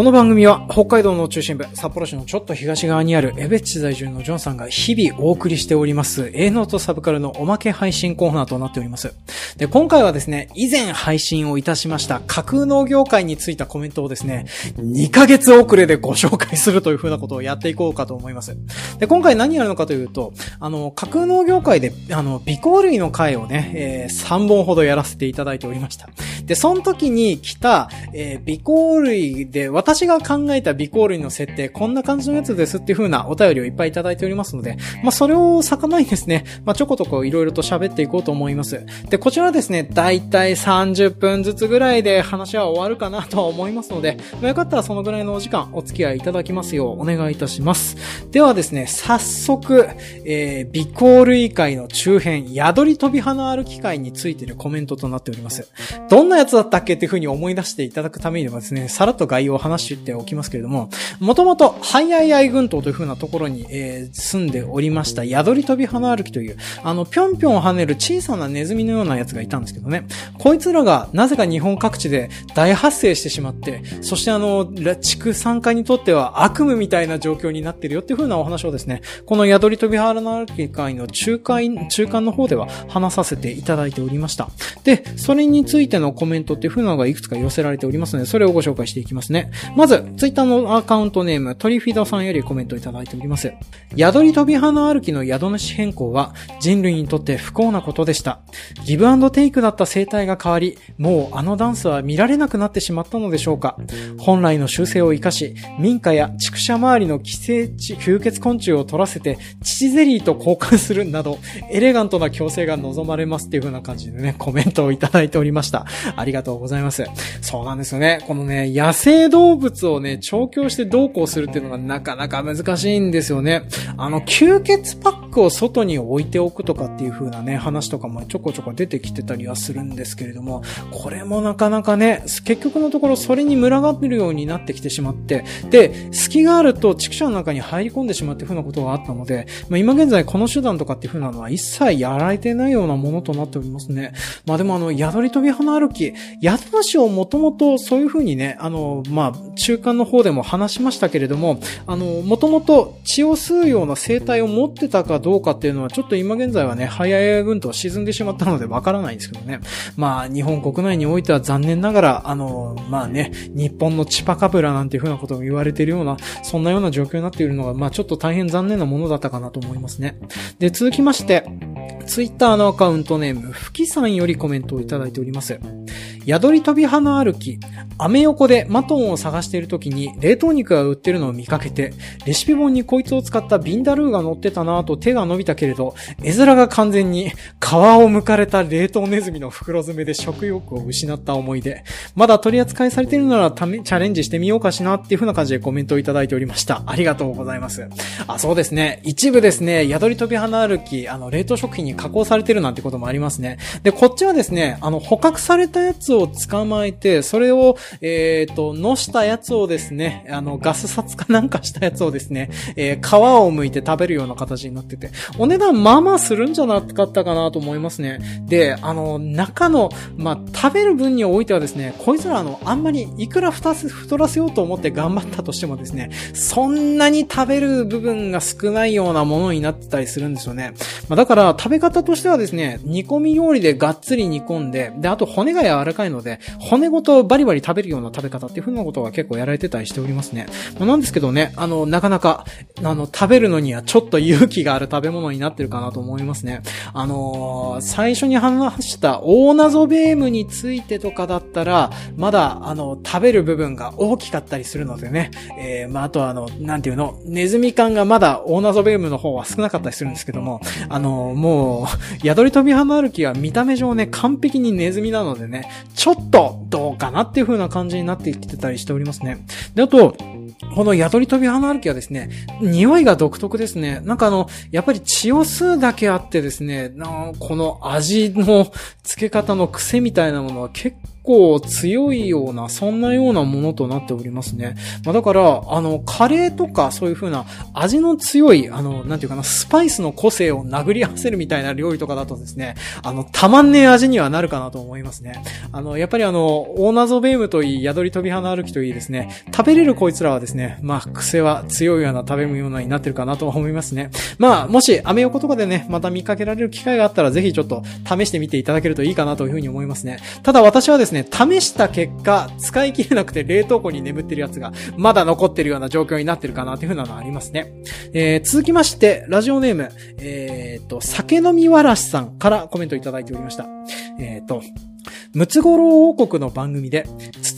この番組は北海道の中心部、札幌市のちょっと東側にあるエベッチ在住のジョンさんが日々お送りしております、A ノートサブカルのおまけ配信コーナーとなっております。で、今回はですね、以前配信をいたしました架空農業界についたコメントをですね、2ヶ月遅れでご紹介するというふうなことをやっていこうかと思います。で、今回何やるのかというと、あの、架空農業界で、あの、微香類の回をね、えー、3本ほどやらせていただいておりました。で、その時に来た、えー、微香類で、私が考えた微香類の設定、こんな感じのやつですっていう風なお便りをいっぱいいただいておりますので、まあ、それを魚にですね、まあ、ちょこちょこいろいろと喋っていこうと思います。で、こちらですね、だいたい30分ずつぐらいで話は終わるかなとは思いますので、まあ、よかったらそのぐらいのお時間お付き合いいただきますようお願いいたします。ではですね、早速、えー、微香類界の中編、宿り飛び花歩き会についてるコメントとなっております。どんなやつだったっけっていう風に思い出していただくためにはですね、さらっと概要を話しておきますけれども、もともと、ハイアイアイ群島という風なところに、えー、住んでおりました、宿り飛び花歩きという、あの、ぴょんぴょん跳ねる小さなネズミのようなやつがいたんですけどね。こいつらが、なぜか日本各地で大発生してしまって、そしてあの、畜産家にとっては悪夢みたいな状況になってるよっていう風なお話をですね、この宿り飛び花歩き会の中間、中間の方では話させていただいておりました。で、それについてのコメントっていう風なのがいくつか寄せられておりますので、それをご紹介していきますね。まず、ツイッターのアカウントネーム、トリフィドさんよりコメントいただいております。宿り飛び花歩きの宿主変更は人類にとって不幸なことでした。ギブアンドテイクだった生態が変わり、もうあのダンスは見られなくなってしまったのでしょうか。本来の習性を活かし、民家や畜舎周りの寄生地、吸血昆虫を取らせて、乳ゼリーと交換するなど、エレガントな矯正が望まれますっていう風な感じでね、コメントをいただいておりました。ありがとうございます。そうなんですよね。このね、野生動動物をね、調教してどうこうするっていうのがなかなか難しいんですよね。あの、吸血パックを外に置いておくとかっていう風なね、話とかもちょこちょこ出てきてたりはするんですけれども、これもなかなかね、結局のところそれに群がってるようになってきてしまって、で、隙があると畜舎の中に入り込んでしまっていう風なことがあったので、まあ、今現在この手段とかっていう風なのは一切やられてないようなものとなっておりますね。まあでもあの、宿り飛び花歩き、宿主をもともとそういう風にね、あの、まあ、中間の方でも話しましたけれども、あの、もともと血を吸うような生態を持ってたかどうかっていうのは、ちょっと今現在はね、早い軍と沈んでしまったのでわからないんですけどね。まあ、日本国内においては残念ながら、あの、まあね、日本のチパカブラなんていう風なことを言われているような、そんなような状況になっているのが、まあちょっと大変残念なものだったかなと思いますね。で、続きまして、ツイッターのアカウントネーム、ふきさんよりコメントをいただいております。宿り飛び花歩き、アメ横でマトンを探している時に冷凍肉が売ってるのを見かけて、レシピ本にこいつを使ったビンダルーが乗ってたなぁと手が伸びたけれど、絵面が完全に皮を剥かれた冷凍ネズミの袋詰めで食欲を失った思い出。まだ取り扱いされているならチャレンジしてみようかしなっていう風な感じでコメントをいただいておりました。ありがとうございます。あ、そうですね。一部ですね、宿り飛び花歩き、あの、冷凍食品に加工されてるなんてこともありますね。で、こっちはですね、あの、捕獲されたやつをを捕まえて、それを、えっ、ー、と、のしたやつをですね、あの、ガス札かなんかしたやつをですね、えー、皮を剥いて食べるような形になってて、お値段まあまあするんじゃなかったかなと思いますね。で、あの、中の、まあ、食べる分においてはですね、こいつらあの、あんまりいくら太らせようと思って頑張ったとしてもですね、そんなに食べる部分が少ないようなものになってたりするんですよね。まあ、だから、食べ方としてはですね、煮込み料理でがっつり煮込んで、で、あと骨が柔らかいので、骨ごとバリバリ食べるような食べ方っていう風なことが結構やられてたりしておりますね。まあ、なんですけどね、あの、なかなか、あの、食べるのにはちょっと勇気がある食べ物になってるかなと思いますね。あのー、最初に話した大謎ベームについてとかだったら、まだ、あの、食べる部分が大きかったりするのでね、えー、まあ、あとはあの、なんていうの、ネズミ感がまだ大謎ベームの方は少なかったりするんですけども、あのー、もう、宿り飛び浜歩きは見た目上ね、完璧にネズミなのでね、ちょっと、どうかなっていう風な感じになってきてたりしておりますね。で、あと、この宿り飛び花歩きはですね、匂いが独特ですね。なんかあの、やっぱり血を吸うだけあってですね、この味の付け方の癖みたいなものは結構構強いような、そんなようなものとなっておりますね。まあ、だから、あの、カレーとかそういう風な味の強い、あの、なんていうかな、スパイスの個性を殴り合わせるみたいな料理とかだとですね、あの、たまんねえ味にはなるかなと思いますね。あの、やっぱりあの、オーナゾベームといい、宿り飛び花歩きといいですね、食べれるこいつらはですね、まあ、癖は強いような食べ物になってるかなと思いますね。まあ、もし、アメ横とかでね、また見かけられる機会があったら、ぜひちょっと試してみていただけるといいかなというふうに思いますね。ただ私はですね、ですね試した結果、使い切れなくて冷凍庫に眠ってるやつが、まだ残ってるような状況になってるかなというふうなのがありますね。えー、続きまして、ラジオネーム、えー、と、酒飲みわらしさんからコメントいただいておりました。えー、と、ムツゴロウ王国の番組で、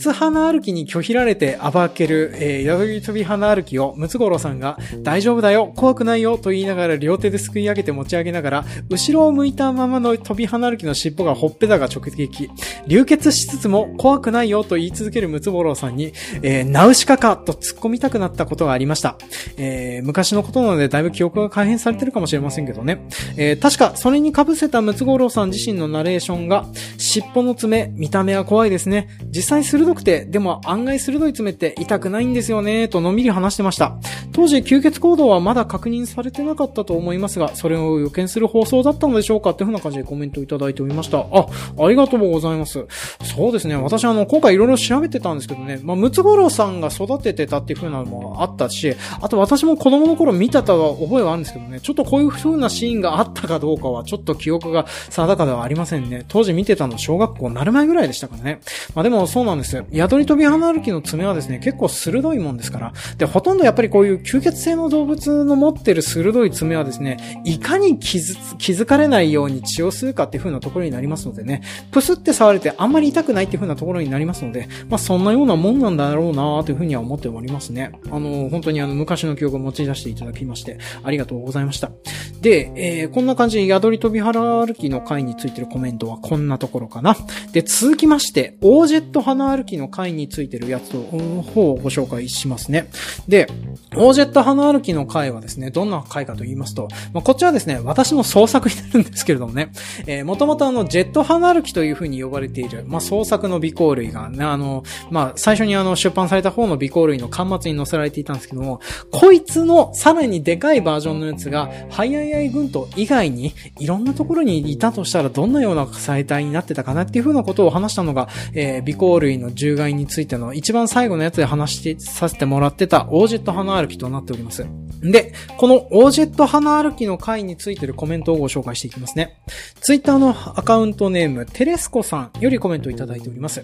筒花歩きに拒否られて暴ける、えー、宿り飛び花歩きをムツゴロウさんが、大丈夫だよ、怖くないよ、と言いながら両手ですくい上げて持ち上げながら、後ろを向いたままの飛び花歩きの尻尾がほっぺたが直撃。流血しつつも、怖くないよ、と言い続けるムツゴロウさんに、えー、ナウシカか、と突っ込みたくなったことがありました。えー、昔のことなので、だいぶ記憶が改変されてるかもしれませんけどね。えー、確か、それに被せたムツゴロウさん自身のナレーションが、尻尾の爪、見た目は怖いですね。実際鋭くて、でも案外鋭い爪って痛くないんですよね、とのんびり話してました。当時、吸血行動はまだ確認されてなかったと思いますが、それを予見する放送だったのでしょうかっていう風な感じでコメントをいただいておりました。あ、ありがとうございます。そうですね。私あの、今回いろいろ調べてたんですけどね、まあ、ムツゴロウさんが育ててたっていう風なのもあったし、あと私も子供の頃見てた覚えはあるんですけどね、ちょっとこういう風なシーンがあったかどうかはちょっと記憶が定かではありませんね。当時見てたの小学校なる前ぐらいでしたからね。まあでもそうなんですよ。宿り飛び花歩きの爪はですね、結構鋭いもんですから。で、ほとんどやっぱりこういう吸血性の動物の持ってる鋭い爪はですね、いかに気づ、気づかれないように血を吸うかっていう風なところになりますのでね、プスって触れてあんまり痛くないっていう風なところになりますので、まあそんなようなもんなんだろうなという風には思っておりますね。あの、本当にあの、昔の記憶を持ち出していただきまして、ありがとうございました。で、えー、こんな感じで宿り飛び花歩きの回についてるコメントはこんなところかな。で、続きまして、オージェット花歩きの回についてるやつの方をご紹介しますね。で、オージェット花歩きの回はですね、どんな回かと言いますと、まあ、こっちはですね、私の創作になるんですけれどもね、えー、もともとあの、ジェット花歩きという風に呼ばれている、まあ、創作の尾行類がね、あの、まあ、最初にあの、出版された方の尾行類の端末に載せられていたんですけども、こいつのさらにでかいバージョンのやつが、ハイアイアイ軍と以外に、いろんなところにいたとしたらどんなような生態になってたかなっていう風なことを話したのが、えー、尾行類の獣害についての一番最後のやつで話してさせてもらってたオージェット花歩きとなっております。で、このオージェット花歩きの回についてるコメントをご紹介していきますね。ツイッターのアカウントネーム、テレスコさんよりコメントいただいております。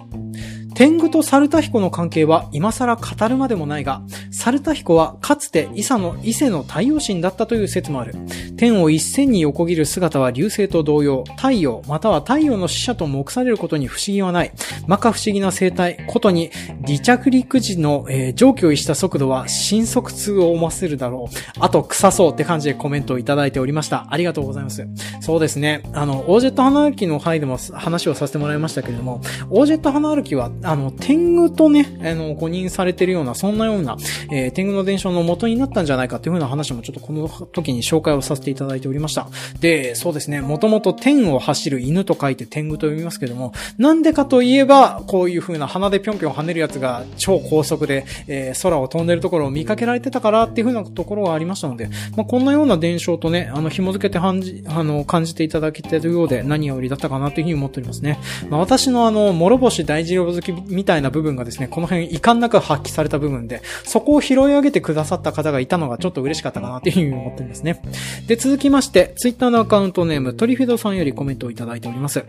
天狗とサルタヒコの関係は今更語るまでもないが、サルタヒコはかつて伊勢の、伊勢の太陽神だったという説もある。天を一線に横切る姿は流星と同様、太陽、または太陽の使者と目されることに不思議はない。摩訶不思議な生態、ことに、離着陸時の、えー、上気を逸した速度は新速痛を思わせるだろう。あと、臭そうって感じでコメントをいただいておりました。ありがとうございます。そうですね。あの、オージェット花歩きの回でも話をさせてもらいましたけれども、オージェット花歩きは、あの、天狗とね、あの、誤認されてるような、そんなような、えー、天狗の伝承の元になったんじゃないかっていう風な話もちょっとこの時に紹介をさせていただいておりました。で、そうですね、もともと天を走る犬と書いて天狗と読みますけども、なんでかといえば、こういう風な鼻でぴょんぴょん跳ねるやつが超高速で、えー、空を飛んでるところを見かけられてたからっていう風なところがありましたので、まあ、こんなような伝承とね、あの、紐付けて感じ、あの、感じていただけてるようで何よりだったかなという風に思っておりますね。まあ、私のあの、諸星大二郎好きみたいな部分がですね、この辺遺憾なく発揮された部分で、そこを拾い上げてくださった方がいたのがちょっと嬉しかったかなという風に思っておりますね。で、続きまして、ツイッターのアカウントネーム、トリフィドさんよりコメントをいただいております。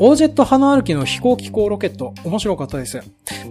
オージェット花歩きの飛行機構ロケット、面白かったです。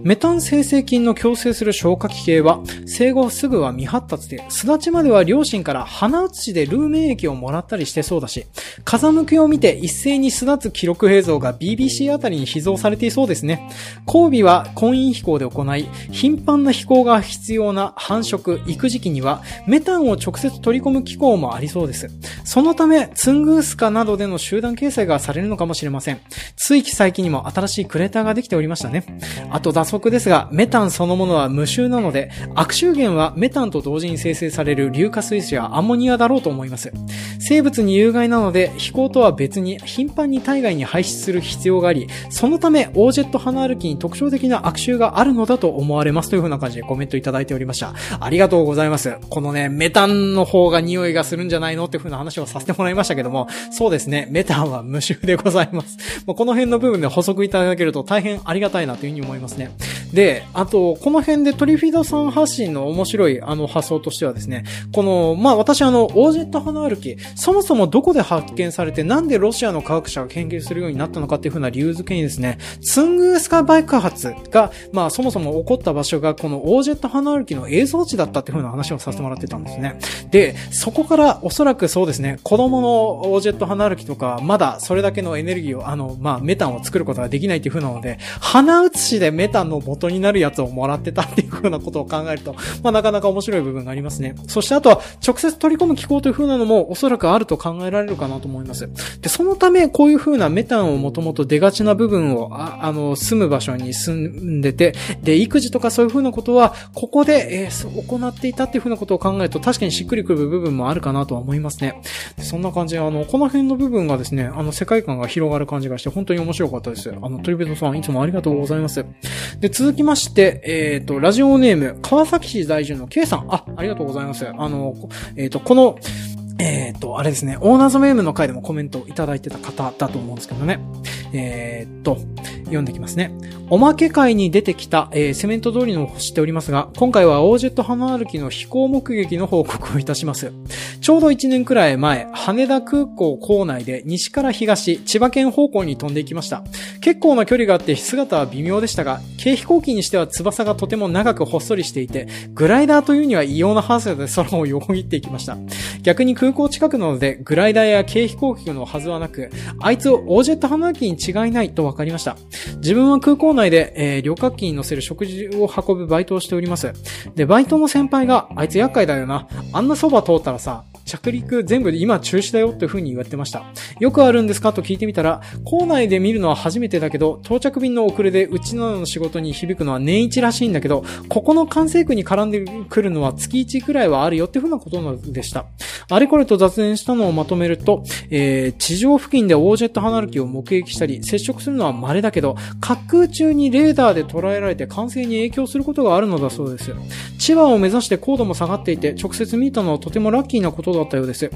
メタン生成菌の共生する消化器系は、生後すぐは未発達で、巣立ちまでは両親から鼻写しでルー免疫をもらったりしてそうだし、風向きを見て一斉に巣立つ記録映像が BBC あたりに秘蔵されていそうですね。交尾は婚姻飛行で行い、頻繁な飛行が必要な繁殖、育児期には、メタンを直接取り込む機構もありそうです。そのため、ツングースカなどでの集団形成がされるのかもしれません。つい最近にも新しいクレーターができておりましたね。あと脱則ですが、メタンそのものは無臭なので、悪臭源はメタンと同時に生成される硫化水素やアンモニアだろうと思います。生物に有害なので、飛行とは別に頻繁に体外に排出する必要があり、そのため、オージェット花歩きに特徴的な悪臭があるのだと思われますという風な感じでコメントいただいておりました。ありがとうございます。このね、メタンの方が匂いがするんじゃないのっていう風な話をさせてもらいましたけども、そうですね、メタンは無臭でございます。まこの辺の部分で補足いただけると大変ありがたいなという風に思いますね。で、あと、この辺でトリフィドさん発信の面白いあの発想としてはですね、この、まあ私あの、オージェット花歩き、そもそもどこで発見されて、なんでロシアの科学者が研究するようになったのかっていう風な理由付けにですね、ツングースカ爆発が、まあそもそも起こった場所がこのオージェット花歩きの映像地だったっていう風な話をさせてもらってたんですね。で、そこからおそらくそうですね、子供のオージェット花歩きとか、まだそれだけのエネルギーを、あの、まあメタンを作ることができないっていう風なので、鼻写しでメタンの元になるやつをもらってたっていう風なことを考えると、まあなかなか面白い部分がありますね。そしてあとは、直接取り込む機構という風なのもおそらくあると考えられるかなと思います。で、そのため、こういう風なメタンをもともと出がちな部分を、ああの、住む場所に住んでて、で、育児とかそういう風なことは、ここで、えー、行っていたっていう風なことを考えると、確かにしっくりくる部分もあるかなとは思いますね。そんな感じで、あの、この辺の部分がですね、あの、世界観が広がる感じがして、本当に面白かったです。あの、トリベトさん、いつもありがとうございます。で、続きまして、えっ、ー、と、ラジオネーム、川崎市在住の K さん。あ、ありがとうございます。あの、えっ、ー、と、この、えっ、と、あれですね、オーナーズメームの回でもコメントいただいてた方だと思うんですけどね。えー、っと、読んできますね。おまけ会に出てきた、えー、セメント通りのを知っておりますが、今回はオージェット花歩きの飛行目撃の報告をいたします。ちょうど1年くらい前、羽田空港構内で西から東、千葉県方向に飛んでいきました。結構な距離があって姿は微妙でしたが、軽飛行機にしては翼がとても長くほっそりしていて、グライダーというには異様な速さで空を横切っていきました。逆に空港近くなので、グライダーや軽飛行機のはずはなく、あいつをオージェット花歩きに違いないと分かりました。自分は空港内で、えー、旅客機に乗せる食事を運ぶバイトをしております。で、バイトの先輩が、あいつ厄介だよな。あんなそば通ったらさ、着陸全部で今中止だよっていう風に言われてました。よくあるんですか？と聞いてみたら、校内で見るのは初めてだけど、到着便の遅れでうちの仕事に響くのは年一らしいんだけど、ここの管制区に絡んでくるのは月1くらいはあるよっていう風なことでした。あれこれと雑談したのをまとめると、えー、地上付近でオージェット離れ機を目撃したり、接触するのは稀だけど、滑空中にレーダーで捉えられて管制に影響することがあるのだそうです。千葉を目指して高度も下がっていて、直接見たのはとてもラッキーなことだだったようです。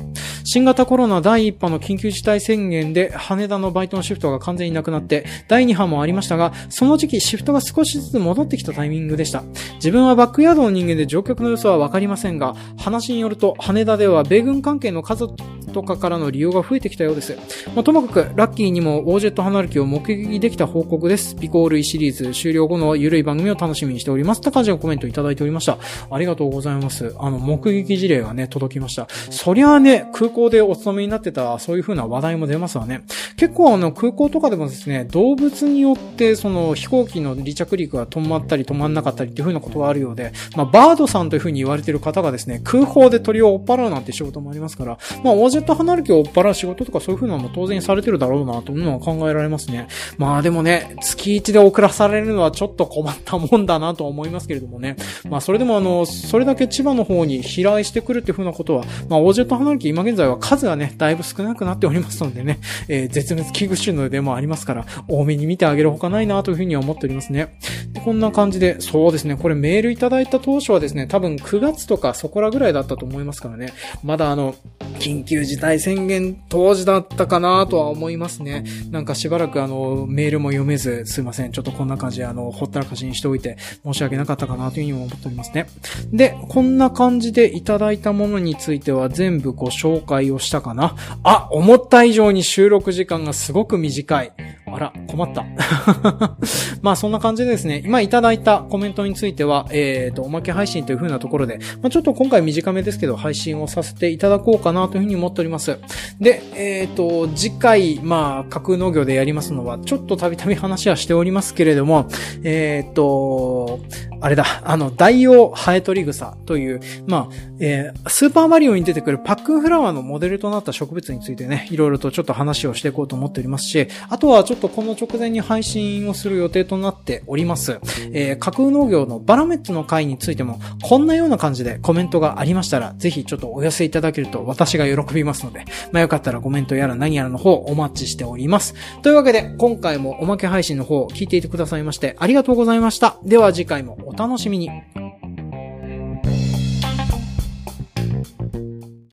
新型コロナ第1波の緊急事態宣言で羽田のバイトのシフトが完全になくなって、第2波もありましたが、その時期シフトが少しずつ戻ってきたタイミングでした。自分はバックヤードの人間で乗客の様子はわかりませんが、話によると羽田では米軍関係の家族とかからの利用が増えてきたようです。まあ、ともかく、ラッキーにもオージェット離れ機を目撃できた報告です。ビコールイシリーズ終了後の緩い番組を楽しみにしております。って感じのコメントいただいておりました。ありがとうございます。あの、目撃事例がね、届きました。そりゃあね、空港でお勤めになってた、そういう風な話題も出ますわね。結構あの、空港とかでもですね、動物によって、その、飛行機の離着陸が止まったり止まんなかったりっていう風なことがあるようで、まあ、バードさんという風に言われてる方がですね、空港で鳥を追っ払うなんて仕事もありますから、まあ、オージェット離れ機を追っ払う仕事とかそういう風なのも当然されてるだろうなというのは考えられますね。まあでもね、月1で遅らされるのはちょっと困ったもんだなと思いますけれどもね。まあそれでもあの、それだけ千葉の方に飛来してくるっていう風なことは、まあオージェット離れ機今現在は数がね、だいぶ少なくなっておりますのでね、えー、絶滅危惧種のでもありますから、多めに見てあげるほかないなという風には思っておりますね。こんな感じで、そうですね、これメールいただいた当初はですね、多分9月とかそこらぐらいだったと思いますからね、まだあの、緊急事態宣言当時だったかなとは思いますね。なんかしばらくあの、メールも読めず、すいません。ちょっとこんな感じであの、ほったらかしにしておいて、申し訳なかったかなというふうにも思っておりますね。で、こんな感じでいただいたものについては全部ご紹介をしたかな。あ、思った以上に収録時間がすごく短い。あら、困った。まあそんな感じでですね、今いただいたコメントについては、えっ、ー、と、おまけ配信という風なところで、まあちょっと今回短めですけど、配信をさせていただこうかなというふうに思っております。で、えっ、ー、と、次回、まあ、架空農業でやりますのは、ちょっとたびたび話はしておりますけれども、えっ、ー、と、あれだ、あの、大王ハエトリグサという、まあ、えー、スーパーマリオに出てくるパックンフラワーのモデルとなった植物についてね、いろいろとちょっと話をしていこうと思っておりますし、あとはちょっとこの直前に配信をする予定となっております。えー、架空農業のバラメッツの回についても、こんなような感じでコメントがありましたら、ぜひちょっとお寄せいただけると私が喜びますので、まあよかったらコメントやら何やらの方お待ちしております。というわけで、今回もおまけ配信の方を聞いていてくださいましてありがとうございました。では次回もお楽しみに。